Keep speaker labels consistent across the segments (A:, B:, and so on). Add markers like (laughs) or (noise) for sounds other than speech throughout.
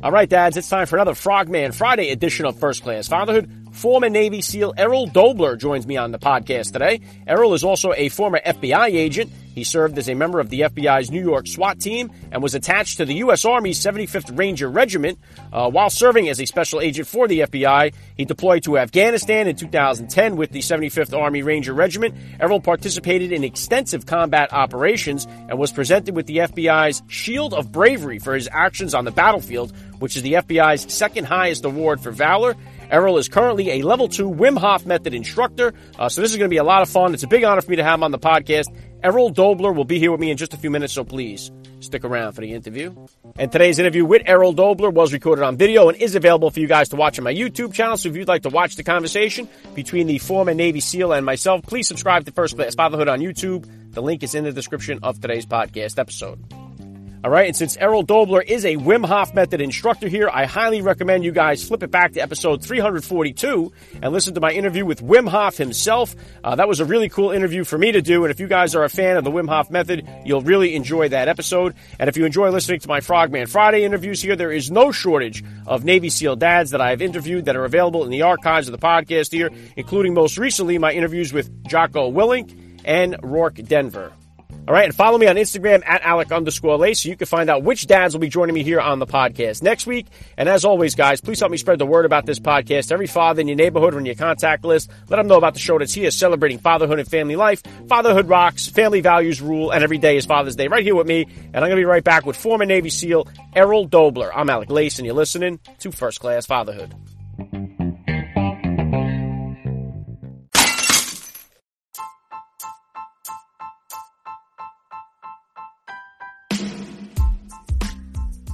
A: All right, dads, it's time for another Frogman Friday edition of First Class Fatherhood. Former Navy SEAL Errol Doebler joins me on the podcast today. Errol is also a former FBI agent. He served as a member of the FBI's New York SWAT team and was attached to the U.S. Army's 75th Ranger Regiment. Uh, while serving as a special agent for the FBI, he deployed to Afghanistan in 2010 with the 75th Army Ranger Regiment. Errol participated in extensive combat operations and was presented with the FBI's Shield of Bravery for his actions on the battlefield, which is the FBI's second highest award for valor. Errol is currently a level two Wim Hof method instructor. Uh, so this is going to be a lot of fun. It's a big honor for me to have him on the podcast. Errol Doebler will be here with me in just a few minutes, so please stick around for the interview. And today's interview with Errol Doebler was recorded on video and is available for you guys to watch on my YouTube channel. So if you'd like to watch the conversation between the former Navy SEAL and myself, please subscribe to First Class Fatherhood on YouTube. The link is in the description of today's podcast episode. All right, and since Errol Doebler is a Wim Hof method instructor here, I highly recommend you guys flip it back to episode 342 and listen to my interview with Wim Hof himself. Uh, that was a really cool interview for me to do, and if you guys are a fan of the Wim Hof method, you'll really enjoy that episode. And if you enjoy listening to my Frogman Friday interviews here, there is no shortage of Navy SEAL dads that I have interviewed that are available in the archives of the podcast here, including most recently my interviews with Jocko Willink and Rourke Denver. All right, and follow me on Instagram at Alec underscore Lace so you can find out which dads will be joining me here on the podcast next week. And as always, guys, please help me spread the word about this podcast. Every father in your neighborhood or in your contact list, let them know about the show that's here celebrating fatherhood and family life. Fatherhood rocks, family values rule, and every day is Father's Day right here with me. And I'm going to be right back with former Navy SEAL Errol Doebler. I'm Alec Lace, and you're listening to First Class Fatherhood.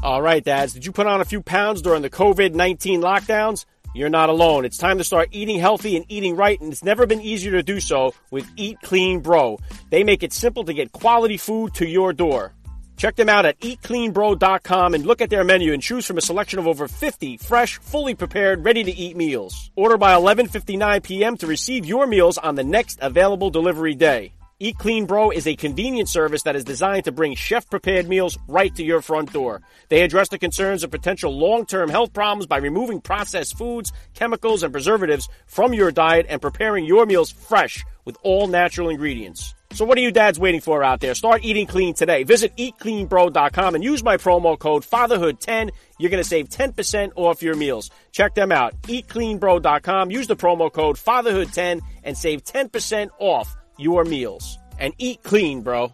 A: All right, dads, did you put on a few pounds during the COVID 19 lockdowns? You're not alone. It's time to start eating healthy and eating right, and it's never been easier to do so with Eat Clean Bro. They make it simple to get quality food to your door. Check them out at eatcleanbro.com and look at their menu and choose from a selection of over 50 fresh, fully prepared, ready to eat meals. Order by 11:59 p.m. to receive your meals on the next available delivery day. Eat Clean Bro is a convenient service that is designed to bring chef prepared meals right to your front door. They address the concerns of potential long term health problems by removing processed foods, chemicals, and preservatives from your diet and preparing your meals fresh with all natural ingredients. So what are you dads waiting for out there? Start eating clean today. Visit eatcleanbro.com and use my promo code fatherhood10. You're going to save 10% off your meals. Check them out. eatcleanbro.com. Use the promo code fatherhood10 and save 10% off your meals and eat clean, bro.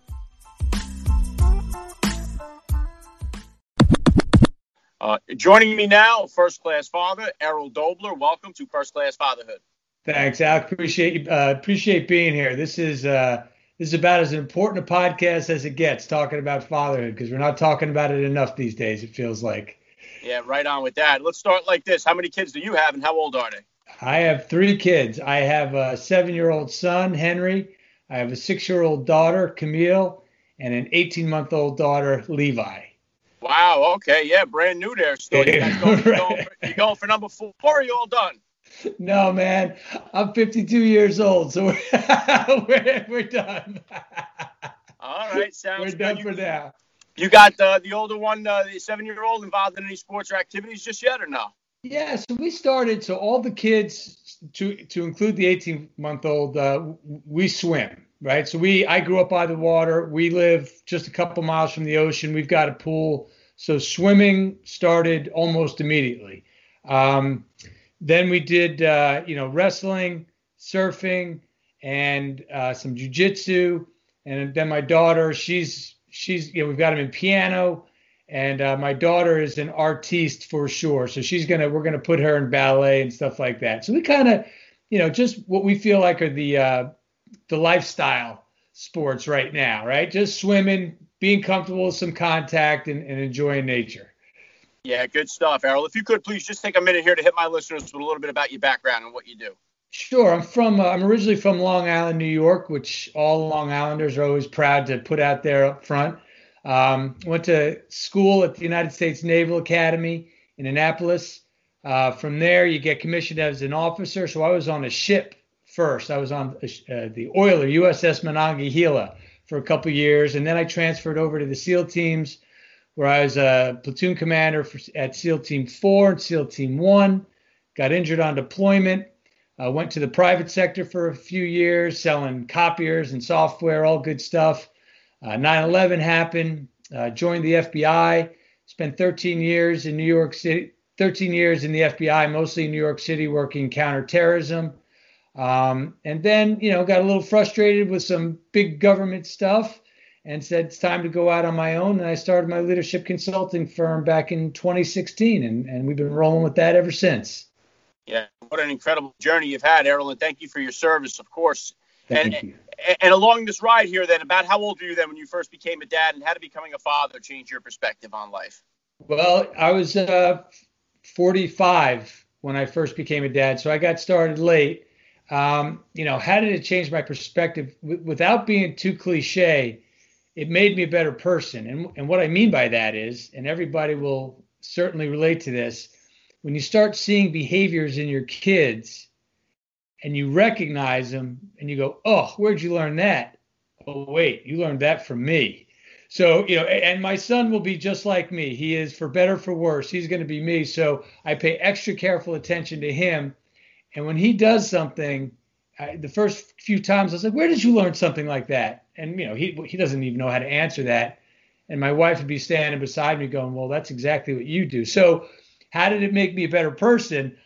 A: Uh, joining me now, first class father Errol Dobler. Welcome to First Class Fatherhood.
B: Thanks, Alec. Appreciate you. Uh, appreciate being here. This is uh, this is about as important a podcast as it gets, talking about fatherhood, because we're not talking about it enough these days. It feels like.
A: Yeah, right on with that. Let's start like this. How many kids do you have, and how old are they?
B: I have three kids. I have a seven-year-old son, Henry. I have a six-year-old daughter, Camille, and an 18-month-old daughter, Levi.
A: Wow. Okay. Yeah. Brand new there. Still, you guys (laughs) going, going for, you going for number four? Or are you all done?
B: No, man. I'm 52 years old, so we're (laughs) we're, we're done.
A: all right. Sounds good.
B: we're done for now.
A: You got uh, the older one, uh, the seven-year-old, involved in any sports or activities just yet, or no?
B: Yeah. So we started. So all the kids, to to include the 18-month-old, uh, we swim right? So we, I grew up by the water. We live just a couple miles from the ocean. We've got a pool. So swimming started almost immediately. Um, then we did, uh, you know, wrestling, surfing, and uh, some jujitsu. And then my daughter, she's she's you know we've got him in piano, and uh, my daughter is an artiste for sure. So she's gonna we're gonna put her in ballet and stuff like that. So we kind of, you know, just what we feel like are the uh, the lifestyle sports right now, right? Just swimming, being comfortable with some contact, and, and enjoying nature.
C: Yeah, good stuff, Errol. If you could please just take a minute here to hit my listeners with a little bit about your background and what you do.
B: Sure. I'm from. Uh, I'm originally from Long Island, New York, which all Long Islanders are always proud to put out there up front. Um, went to school at the United States Naval Academy in Annapolis. Uh, from there, you get commissioned as an officer. So I was on a ship first. I was on uh, the oiler USS Monongahela for a couple years, and then I transferred over to the SEAL teams, where I was a platoon commander for, at SEAL Team Four and SEAL Team One. Got injured on deployment. Uh, went to the private sector for a few years, selling copiers and software, all good stuff. Uh, 9/11 happened. Uh, joined the FBI. Spent 13 years in New York City. 13 years in the FBI, mostly in New York City, working counterterrorism. Um, and then, you know, got a little frustrated with some big government stuff and said it's time to go out on my own. And I started my leadership consulting firm back in 2016, and, and we've been rolling with that ever since.
C: Yeah, what an incredible journey you've had, Errol, and thank you for your service, of course.
B: Thank and, you.
C: And along this ride here, then, about how old were you then when you first became a dad, and how did becoming a father change your perspective on life?
B: Well, I was uh, 45 when I first became a dad, so I got started late. Um, you know, how did it change my perspective? W- without being too cliche, it made me a better person. And, and what I mean by that is, and everybody will certainly relate to this, when you start seeing behaviors in your kids and you recognize them and you go, oh, where'd you learn that? Oh, wait, you learned that from me. So, you know, and my son will be just like me. He is for better, for worse. He's going to be me. So I pay extra careful attention to him. And when he does something, I, the first few times I was like, where did you learn something like that? And, you know, he, he doesn't even know how to answer that. And my wife would be standing beside me going, well, that's exactly what you do. So how did it make me a better person?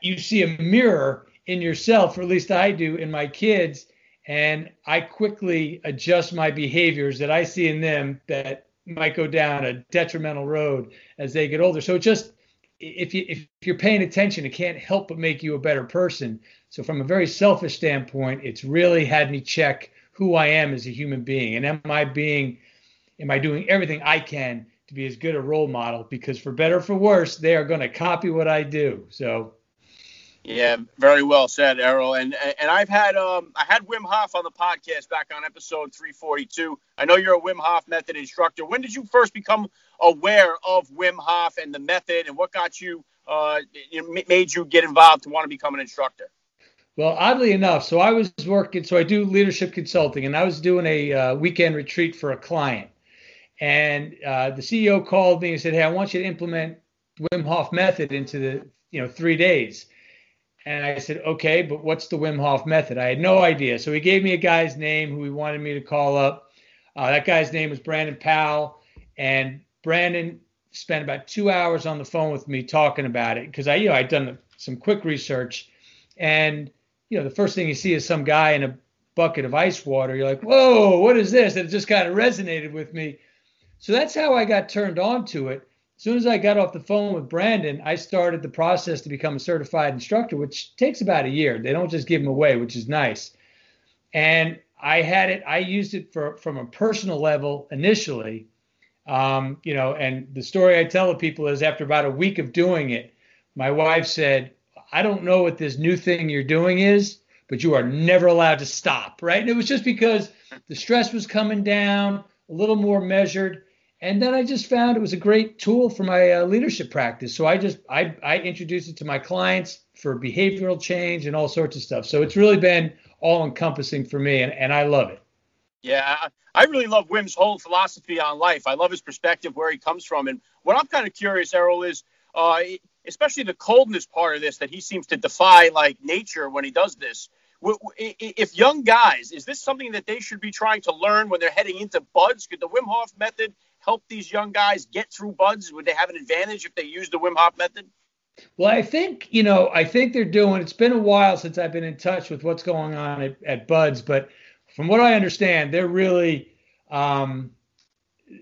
B: You see a mirror in yourself, or at least I do in my kids and I quickly adjust my behaviors that I see in them that might go down a detrimental road as they get older. So just if you if you're paying attention, it can't help but make you a better person. So from a very selfish standpoint, it's really had me check who I am as a human being, and am I being, am I doing everything I can to be as good a role model? Because for better for worse, they are going to copy what I do. So
C: yeah, very well said, Errol. And and I've had um I had Wim Hof on the podcast back on episode 342. I know you're a Wim Hof method instructor. When did you first become aware of Wim Hof and the method, and what got you uh made you get involved to want to become an instructor?
B: Well, oddly enough, so I was working, so I do leadership consulting, and I was doing a uh, weekend retreat for a client, and uh, the CEO called me and said, "Hey, I want you to implement Wim Hof method into the you know three days." And I said, okay, but what's the Wim Hof method? I had no idea. So he gave me a guy's name who he wanted me to call up. Uh, that guy's name was Brandon Powell. And Brandon spent about two hours on the phone with me talking about it because I, you know, I'd done some quick research. And, you know, the first thing you see is some guy in a bucket of ice water. You're like, whoa, what is this? And it just kind of resonated with me. So that's how I got turned on to it as soon as I got off the phone with Brandon, I started the process to become a certified instructor, which takes about a year. They don't just give them away, which is nice. And I had it, I used it for from a personal level initially. Um, you know, and the story I tell the people is after about a week of doing it, my wife said, I don't know what this new thing you're doing is, but you are never allowed to stop, right? And it was just because the stress was coming down, a little more measured and then I just found it was a great tool for my uh, leadership practice. So I just I I introduced it to my clients for behavioral change and all sorts of stuff. So it's really been all encompassing for me, and, and I love it.
C: Yeah, I really love Wim's whole philosophy on life. I love his perspective, where he comes from, and what I'm kind of curious, Errol, is uh, especially the coldness part of this that he seems to defy like nature when he does this. If young guys, is this something that they should be trying to learn when they're heading into BUD/S? Could the Wim Hof method help these young guys get through BUD/S? Would they have an advantage if they use the Wim Hof method?
B: Well, I think, you know, I think they're doing, it's been a while since I've been in touch with what's going on at, at BUD/S, but from what I understand, they're really, um,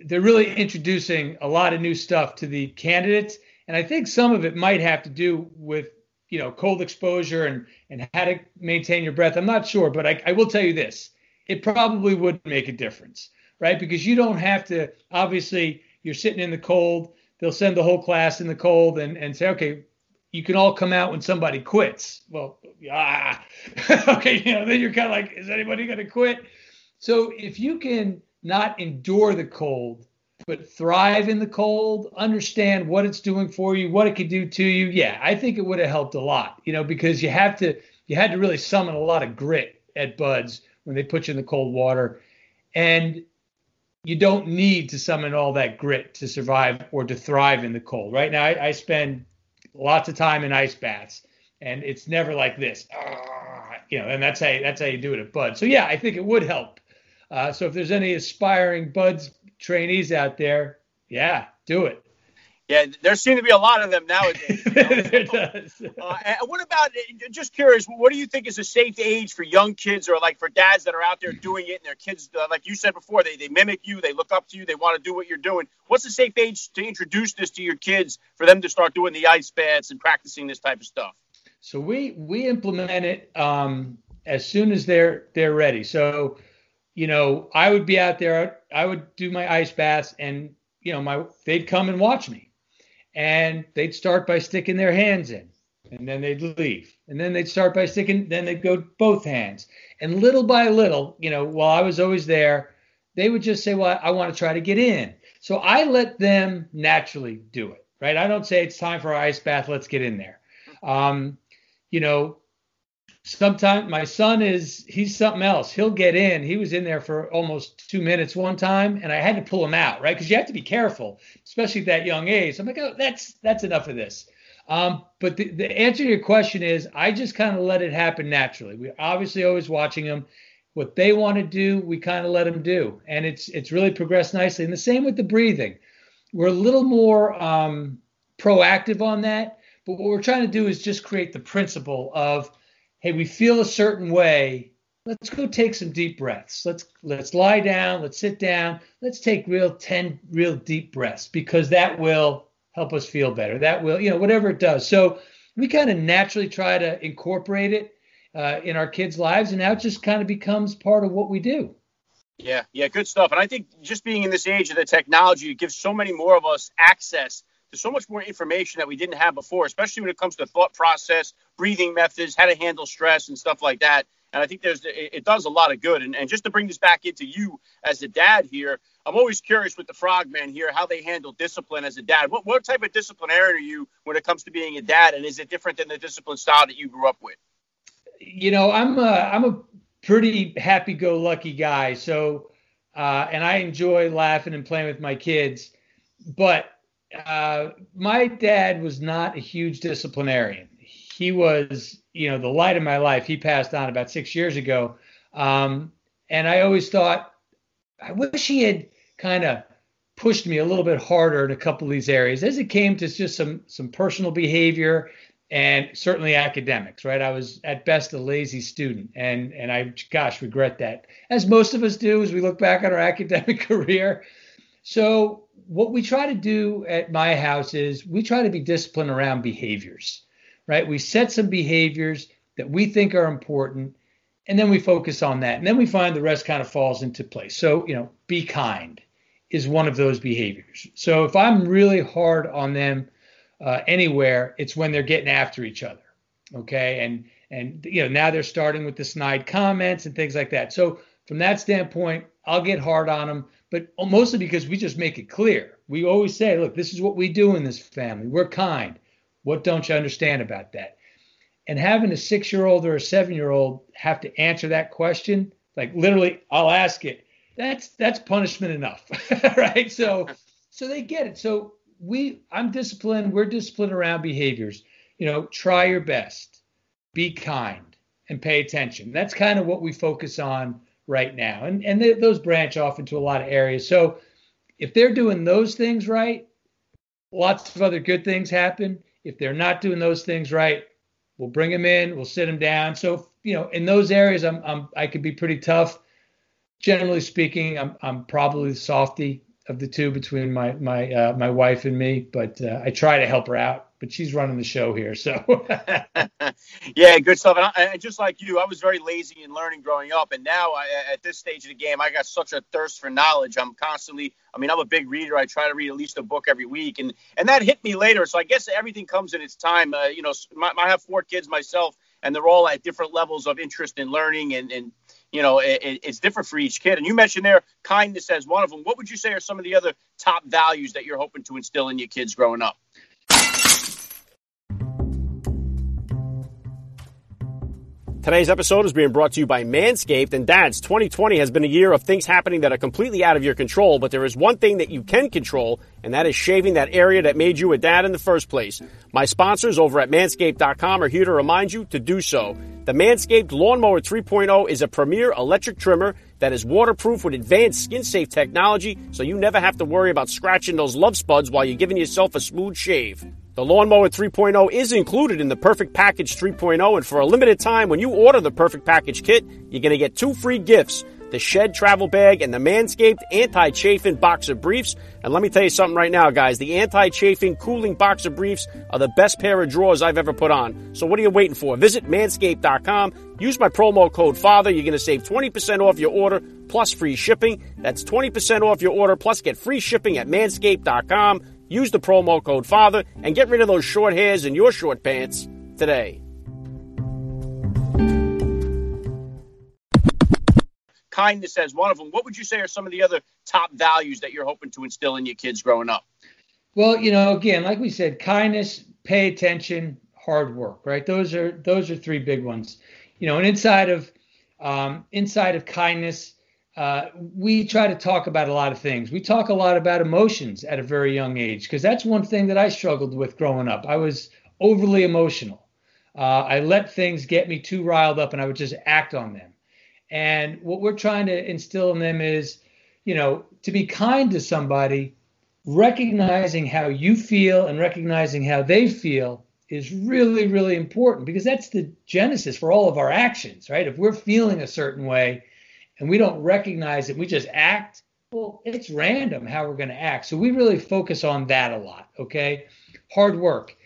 B: they're really introducing a lot of new stuff to the candidates. And I think some of it might have to do with, you know, cold exposure and, and how to maintain your breath. I'm not sure, but I, I will tell you this. It probably would make a difference right? Because you don't have to, obviously, you're sitting in the cold. they'll send the whole class in the cold and, and say, okay, you can all come out when somebody quits. Well, ah, (laughs) okay, you know, then you're kind of like, is anybody going to quit? So if you can not endure the cold, but thrive in the cold, understand what it's doing for you, what it could do to you, yeah, I think it would have helped a lot, you know, because you have to, you had to really summon a lot of grit at BUD/S when they put you in the cold water. And you don't need to summon all that grit to survive or to thrive in the cold. Right now, I, I spend lots of time in ice baths, and it's never like this. Ah, you know, and that's how that's how you do it at BUD. So yeah, I think it would help. Uh, so if there's any aspiring BUD/S trainees out there, yeah, do it.
C: Yeah, there seem to be a lot of them nowadays. You know? (laughs) does. Uh, what about just curious? What do you think is a safe age for young kids or like for dads that are out there doing it and their kids, uh, like you said before, they, they mimic you, they look up to you, they want to do what you're doing. What's a safe age to introduce this to your kids for them to start doing the ice baths and practicing this type of stuff?
B: So we we implement it um, as soon as they're they're ready. So you know, I would be out there, I would do my ice baths, and you know, my they'd come and watch me and they'd start by sticking their hands in and then they'd leave. And then they'd start by sticking then they'd go both hands. And little by little you know while i was always there they would just say well i, want to try to get in. So i let them naturally do it right? I don't say it's time for ice bath let's get in there. Um, you know sometimes my son is he's something else. He'll get in. He was in there for almost two minutes one time and i had to pull him out right? Because you have to be careful especially at that young age. I'm like oh that's that's enough of this. Um, but the, the answer to your question is i just kind of let it happen naturally. We're obviously always watching them what they want to do we kind of let them do. And it's it's really progressed nicely. And the same with the breathing. We're a little more um, proactive on that but what we're trying to do is just create the principle of hey, we feel a certain way. Let's go take some deep breaths. Let's let's lie down, let's sit down, let's take real 10 real deep breaths because that will help us feel better. That will, you know, whatever it does. So we kind of naturally try to incorporate it uh, in our kids' lives, and now it just kind of becomes part of what we do.
C: Yeah, yeah, good stuff. And I think just being in this age of the technology, it gives so many more of us access so much more information that we didn't have before, especially when it comes to thought process, breathing methods, how to handle stress, and stuff like that. And I think there's it, does a lot of good. And, and just to bring this back into you as a dad here, I'm always curious with the frogman here how they handle discipline as a dad. What what type of disciplinarian are you when it comes to being a dad, and is it different than the discipline style that you grew up with?
B: You know, I'm a, I'm a pretty happy-go-lucky guy. So, uh, and I enjoy laughing and playing with my kids. But uh, my dad was not a huge disciplinarian. He was, you know, the light of my life. He passed on about six years ago. Um, and I always thought, I wish he had kind of pushed me a little bit harder in a couple of these areas as it came to just some some personal behavior and certainly academics right i was at best a lazy student and and i gosh regret that as most of us do as we look back on our academic (laughs) career so what we try to do at my house is we try to be disciplined around behaviors, right? We set some behaviors that we think are important, and then we focus on that. And then we find the rest kind of falls into place. So, you know, be kind is one of those behaviors. So if I'm really hard on them uh, anywhere, it's when they're getting after each other. Okay. And, and, you know, now they're starting with the snide comments and things like that. So from that standpoint, I'll get hard on them but mostly because we just make it clear. We always say, look, this is what we do in this family. We're kind. What don't you understand about that? And having a six year old or a seven year old have to answer that question, like literally, I'll ask it. That's that's punishment enough, (laughs) right? So so they get it. So we I'm disciplined. We're disciplined around behaviors. You know, try your best, be kind, and pay attention. That's kind of what we focus on right now. And and they, those branch off into a lot of areas. So if they're doing those things right, lots of other good things happen. If they're not doing those things right, we'll bring them in, we'll sit them down. So you know, in those areas, I'm, I'm I could be pretty tough. Generally speaking, I'm I'm probably the softy of the two between my my uh, my wife and me, but uh, I try to help her out but she's running the show here. So, (laughs)
C: yeah, good stuff. And, I, and, just like you, I was very lazy in learning growing up, and now I, at this stage of the game, I got such a thirst for knowledge. I'm constantly. I mean, I'm a big reader. I try to read at least a book every week, and and that hit me later. So I guess everything comes in its time. Uh, you know, my, I have four kids myself, and they're all at different levels of interest in learning and and you know, it, it's different for each kid. And you mentioned there kindness as one of them. What would you say are some of the other top values that you're hoping to instill in your kids growing up?
A: Today's episode is being brought to you by Manscaped. And dads, 2020 has been a year of things happening that are completely out of your control, but there is one thing that you can control, and that is shaving that area that made you a dad in the first place. My sponsors over at manscaped.com are here to remind you to do so. The Manscaped Lawnmower 3.0 is a premier electric trimmer that is waterproof with advanced skin safe technology, so you never have to worry about scratching those love spuds while you're giving yourself a smooth shave. The Lawnmower 3.0 is included in the Perfect Package 3.0, and for a limited time, when you order the Perfect Package kit, you're going to get two free gifts the Shed Travel Bag and the Manscaped Anti Chafing Boxer Briefs. And let me tell you something right now, guys the Anti Chafing Cooling Boxer Briefs are the best pair of drawers I've ever put on. So what are you waiting for? Visit manscaped.com, use my promo code FATHER. You're going to save 20% off your order plus free shipping. That's 20% off your order plus get free shipping at manscaped.com. Use the promo code FATHER and get rid of those short hairs in your short pants today.
C: Kindness as one of them. What would you say are some of the other top values that you're hoping to instill in your kids growing up?
B: Well, you know, again, like we said, kindness, pay attention, hard work, right? Those are those are three big ones. You know, and inside of um, inside of kindness, uh, we try to talk about a lot of things. We talk a lot about emotions at a very young age because that's one thing that I struggled with growing up. I was overly emotional. Uh, I let things get me too riled up and I would just act on them. And what we're trying to instill in them is, you know, to be kind to somebody, recognizing how you feel and recognizing how they feel is really, really important because that's the genesis for all of our actions, right? If we're feeling a certain way, and we don't recognize it, we just act, well, it's random how we're going to act. So we really focus on that a lot, okay? Hard work.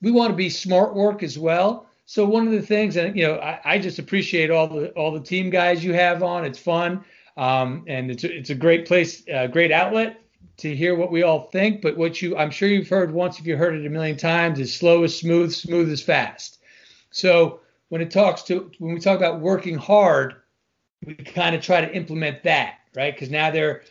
B: We want to be smart work as well. So one of the things, and you know, I, I just appreciate all the all the team guys you have on. It's fun, um, and it's a, it's a great place, uh, great outlet to hear what we all think. But what you, I'm sure you've heard once, if you heard it a million times, is slow is smooth, smooth is fast. So when it talks to when we talk about working hard, we kind of try to implement that, right? Because now they're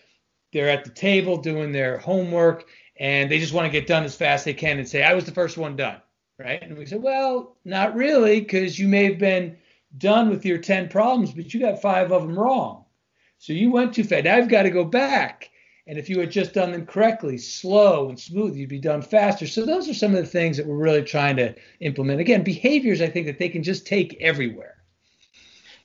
B: they're at the table doing their homework and they just want to get done as fast as they can and say, I was the first one done, right? And we said, well, not really, because you may have been done with your 10 problems, but you got five of them wrong. So you went too fast. Now I've got to go back. And if you had just done them correctly, slow and smooth, you'd be done faster. So those are some of the things that we're really trying to implement. Again, behaviors I think that they can just take everywhere.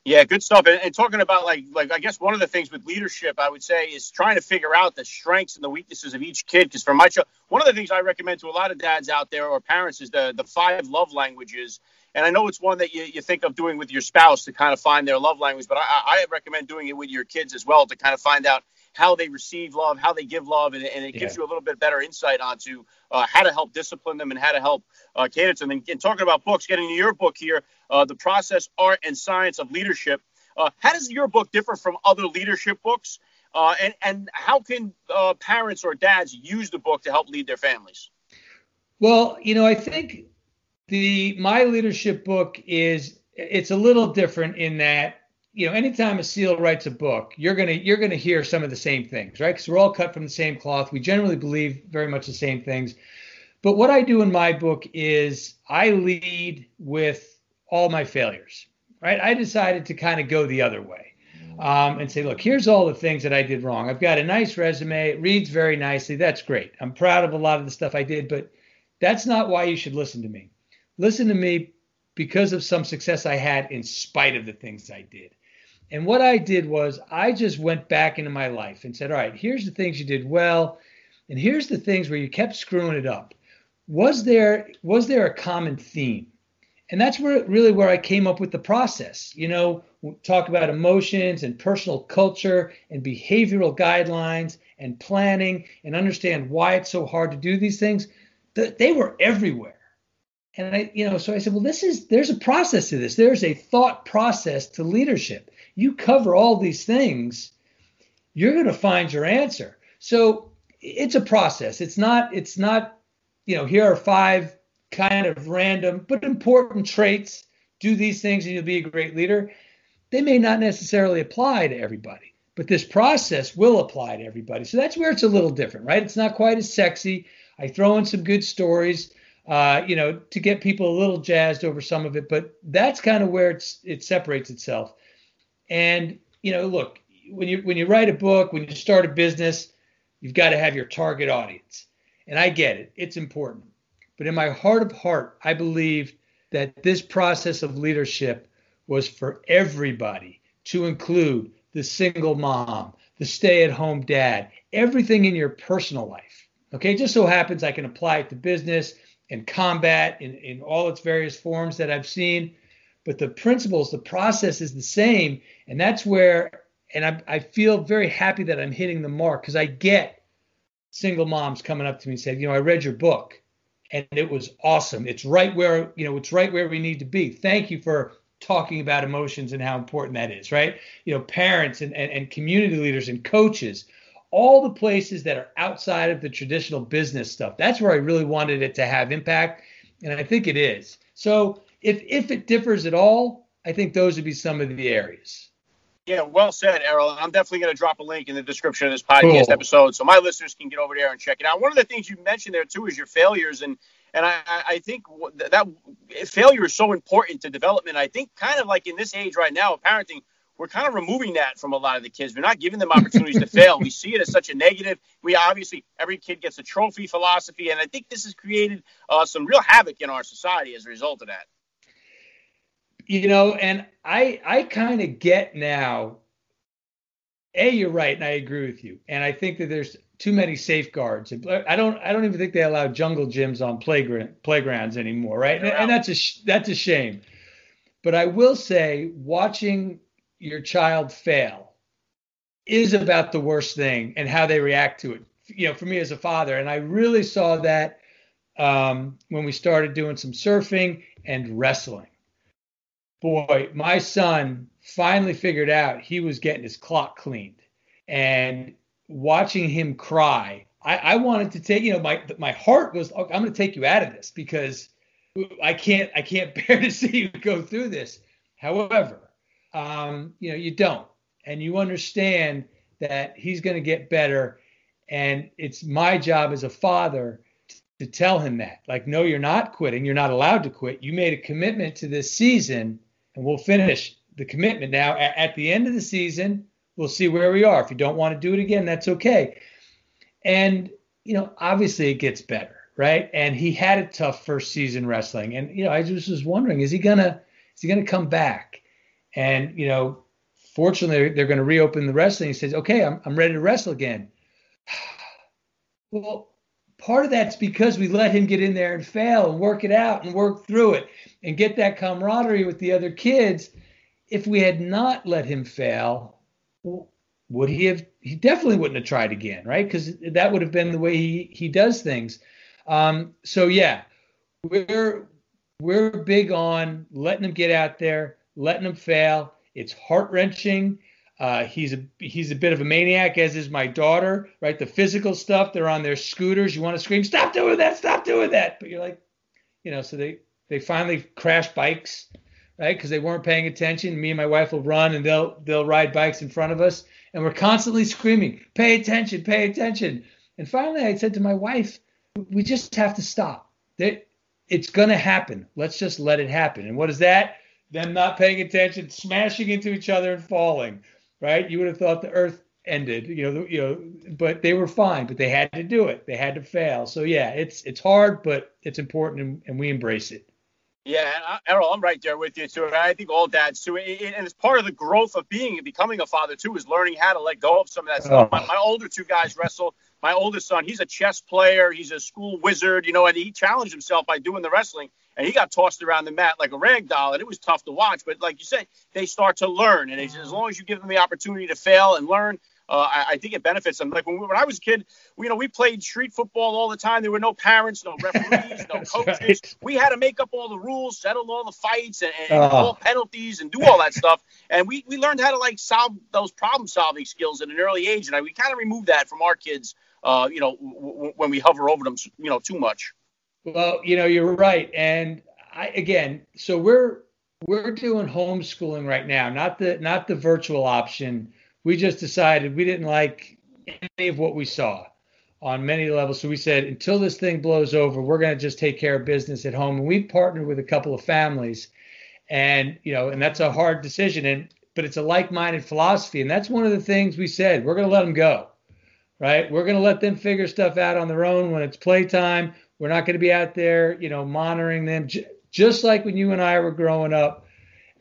C: Yeah, good stuff. And, and, talking about like like I guess one of the things with leadership, I would say, is trying to figure out the strengths and the weaknesses of each kid. Because for my child, one of the things I recommend to a lot of dads out there or parents is the the five love languages. And I know it's one that you, you think of doing with your spouse to kind of find their love language, but I, I recommend doing it with your kids as well to kind of find out how they receive love, how they give love, and, and it yeah. gives you a little bit better insight onto uh, how to help discipline them and how to help uh, cater to them. And, and, talking about books, getting to your book here, uh, the process, art, and science of leadership. Uh, how does your book differ from other leadership books? Uh, and and how can uh, parents or dads use the book to help lead their families?
B: Well, you know, I think the my leadership book is it's a little different in that you know, anytime a SEAL writes a book, you're gonna you're gonna hear some of the same things, right? Because we're all cut from the same cloth. We generally believe very much the same things. But what I do in my book is I lead with all my failures, right? I decided to kind of go the other way um, and say, look, here's all the things that I did wrong. I've got a nice resume. It reads very nicely. That's great. I'm proud of a lot of the stuff I did, but that's not why you should listen to me. Listen to me because of some success I had in spite of the things I did. And what I did was I just went back into my life and said, all right, here's the things you did well, and here's the things where you kept screwing it up. Was there was there a common theme? And that's where really where I came up with the process. You know, talk about emotions and personal culture and behavioral guidelines and planning and understand why it's so hard to do these things. They were everywhere, And I, you know, so I said, well, this is there's a process to this. There's a thought process to leadership. You cover all these things, you're going to find your answer. So it's a process. It's not. It's not. You know, here are five kind of random but important traits. Do these things and you'll be a great leader. They may not necessarily apply to everybody, but this process will apply to everybody. So that's where it's a little different, right? It's not quite as sexy. I throw in some good stories uh, you know, to get people a little jazzed over some of it. But that's kind of where it's it separates itself. And you know, look, when you when you write a book, when you start a business, you've got to have your target audience. And I get it; it's important. But in my heart of heart, I believe that this process of leadership was for everybody to include the single mom, the stay-at-home dad, everything in your personal life. Okay, it just so happens I can apply it to business and combat in, in all its various forms that I've seen. But the principles, the process is the same. And that's where, and I, I feel very happy that I'm hitting the mark because I get single moms coming up to me and saying, you know, I read your book and it was awesome. It's right where, you know, it's right where we need to be. Thank you for talking about emotions and how important that is, right? You know, parents and, and, and community leaders and coaches all the places that are outside of the traditional business stuff. That's where I really wanted it to have impact, and I think it is. So if if it differs at all, I think those would be some of the areas.
C: Yeah, well said, Errol. I'm definitely going to drop a link in the description of this podcast cool. episode so my listeners can get over there and check it out. One of the things you mentioned there too is your failures, and and I, I think that failure is so important to development. I think kind of like in this age right now of parenting, we're kind of removing that from a lot of the kids. We're not giving them opportunities to (laughs) fail. We see it as such a negative. We obviously every kid gets a trophy philosophy, and I think this has created uh, some real havoc in our society as a result of that.
B: You know, and I I kind of get now. A, you're right, and I agree with you. And I think that there's too many safeguards. I don't I don't even think they allow jungle gyms on playground playgrounds anymore, right? And, and that's a that's a shame. But I will say, watching your child fail is about the worst thing and how they react to it. You know, for me as a father, and I really saw that um, when we started doing some surfing and wrestling. Boy, my son finally figured out he was getting his clock cleaned, and watching him cry, I, I wanted to take. You know, my my heart was, I'm going to take you out of this because I can't I can't (laughs) bear to see you go through this. However, um, you know, you don't. And you understand that he's going to get better. And it's my job as a father to tell him that. Like, no, you're not quitting. You're not allowed to quit. You made a commitment to this season, and we'll finish the commitment. Now, at the end of the season, we'll see where we are. If you don't want to do it again, that's okay. And, you know, obviously it gets better, right? And he had a tough first season wrestling. And, you know, I just was wondering, is he gonna is he gonna come back? And, you know, fortunately, they're going to reopen the wrestling. He says, okay, I'm, I'm ready to wrestle again. (sighs) well, part of that's because we let him get in there and fail and work it out and work through it and get that camaraderie with the other kids. If we had not let him fail, would he have? He definitely wouldn't have tried again, right? Because that would have been the way he he does things. Um, so yeah, we're we're big on letting him get out there, letting him fail. It's heart wrenching. Uh, he's a he's a bit of a maniac, as is my daughter. Right, the physical stuff. They're on their scooters. You want to scream, "Stop doing that! Stop doing that!" But you're like, you know. So they they finally crash bikes, right? Because they weren't paying attention. Me and my wife will run, and they'll they'll ride bikes in front of us, and we're constantly screaming, "Pay attention! Pay attention!" And finally, I said to my wife, "We just have to stop. They, it's going to happen. Let's just let it happen." And what is that? them not paying attention, smashing into each other and falling. Right? You would have thought the Earth ended. You know, you know, but they were fine. But they had to do it. They had to fail. So yeah, it's it's hard, but it's important, and, and we embrace it.
C: Yeah, Errol, I'm right there with you too. I think all dads too, and it's part of the growth of being and becoming a father too, is learning how to let go of some of that stuff. Oh. My, my, older two guys wrestle. My oldest son, he's a chess player, he's a school wizard, you know, and he challenged himself by doing the wrestling and he got tossed around the mat like a rag doll, and it was tough to watch. But like you said, they start to learn, and as long as you give them the opportunity to fail and learn, uh, I, I, think it benefits them. Like when, we, when I was a kid, we, you know, we played street football all the time. There were no parents, no referees, (laughs) no coaches. Right. We had to make up all the rules, settle all the fights, and, and uh. call penalties and do all that stuff. And we, we learned how to like solve those problem solving skills at an early age. And I, we kind of removed that from our kids, uh, you know, w- w- when we hover over them, you know, too much.
B: Well, you know, you're right. And I, again, so we're we're doing homeschooling right now, not the not the virtual option. We just decided we didn't like any of what we saw on many levels. So we said until this thing blows over, we're going to just take care of business at home. And we partnered with a couple of families, and you know, and that's a hard decision. And but it's a like-minded philosophy, and that's one of the things we said. We're going to let them go, right? We're going to let them figure stuff out on their own when it's playtime. We're not going to be out there, you know, monitoring them, j- just like when you and I were growing up.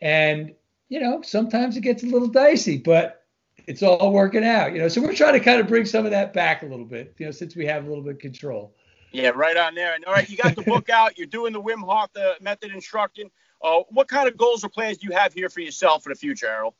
B: And, you know, sometimes it gets a little dicey, but it's all working out, you know. So we're trying to kind of bring some of that back a little bit, you know, since we have a little bit of control.
C: Yeah, right on there. And all right, you got the book out. You're doing the Wim Hof the method instructing. Uh, what kind of goals or plans do you have here for yourself for the future, Errol?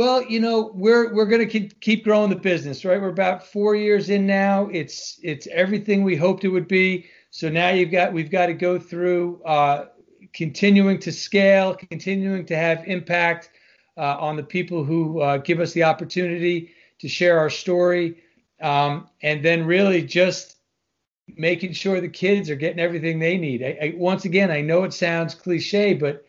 B: Well, you know, we're we're going to keep growing the business, right? We're about four years in now. It's it's everything we hoped it would be. So now you've got we've got to go through uh, continuing to scale, continuing to have impact uh, on the people who uh, give us the opportunity to share our story, um, and then really just making sure the kids are getting everything they need. I, I, once again, I know it sounds cliche, but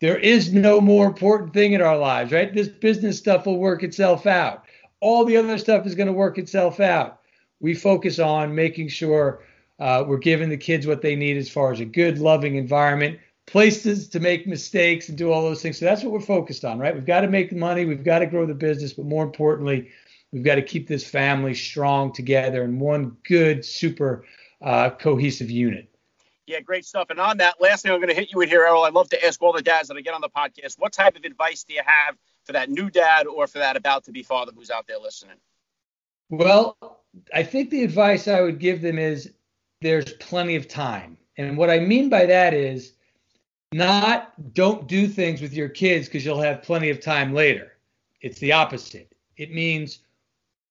B: there is no more important thing in our lives, right? This business stuff will work itself out. All the other stuff is going to work itself out. We focus on making sure uh, we're giving the kids what they need as far as a good, loving environment, places to make mistakes and do all those things. So that's what we're focused on, right? We've got to make money, we've got to grow the business, but more importantly, we've got to keep this family strong together in one good, super uh, cohesive unit.
C: Yeah, great stuff. And on that, last thing I'm going to hit you with here, Errol, I love to ask all the dads that I get on the podcast, what type of advice do you have for that new dad or for that about to be father who's out there listening?
B: Well, I think the advice I would give them is there's plenty of time. And what I mean by that is not don't do things with your kids because you'll have plenty of time later. It's the opposite. It means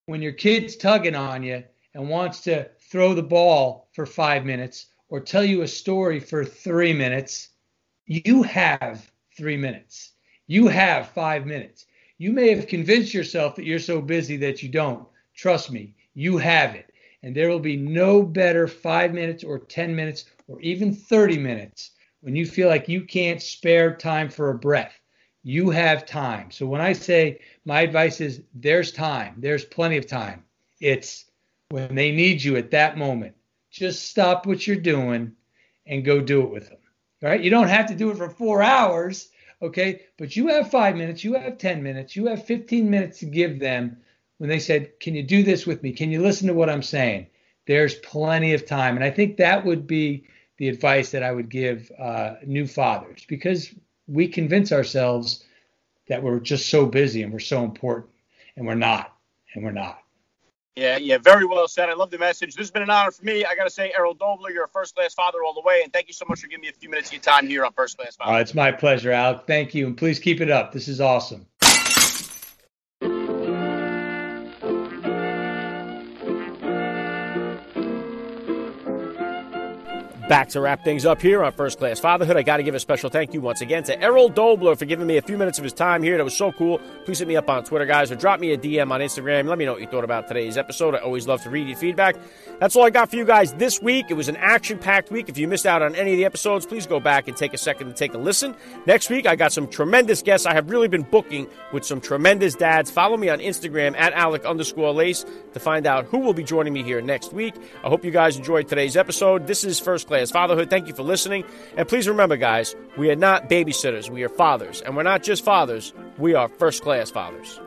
B: when your kid's tugging on you and wants to throw the ball for five minutes or tell you a story for three minutes, you have three minutes. You have five minutes. You may have convinced yourself that you're so busy that you don't. Trust me, you have it. And there will be no better five minutes or 10 minutes or even 30 minutes when you feel like you can't spare time for a breath. You have time. So when I say my advice is there's time, there's plenty of time. It's when they need you at that moment just stop what you're doing and go do it with them. Right? You don't have to do it for four hours. Okay. But you have five minutes, you have 10 minutes, you have 15 minutes to give them when they said, Can you do this with me? Can you listen to what I'm saying? There's plenty of time. And I think that would be the advice that I would give uh, new fathers because we convince ourselves that we're just so busy and we're so important and we're not and we're not
C: yeah, yeah, very well said. I love the message. This has been an honor for me. I got to say, Errol Doebler, you're a first class father all the way, and thank you so much for giving me a few minutes of your time here on First Class Father.
B: Uh, it's my pleasure, Al. Thank you, and please keep it up. This is awesome.
A: Back to wrap things up here on First Class Fatherhood. I got to give a special thank you once again to Errol Doebler for giving me a few minutes of his time here. That was so cool. Please hit me up on Twitter, guys, or drop me a DM on Instagram. Let me know what you thought about today's episode. I always love to read your feedback. That's all I got for you guys this week. It was an action packed week. If you missed out on any of the episodes, please go back and take a second to take a listen. Next week, I got some tremendous guests. I have really been booking with some tremendous dads. Follow me on Instagram at Alec underscore Lace to find out who will be joining me here next week. I hope you guys enjoyed today's episode. This is First Class Fatherhood. Thank you for listening. And please remember, guys, we are not babysitters, we are fathers. And we're not just fathers, we are first class fathers.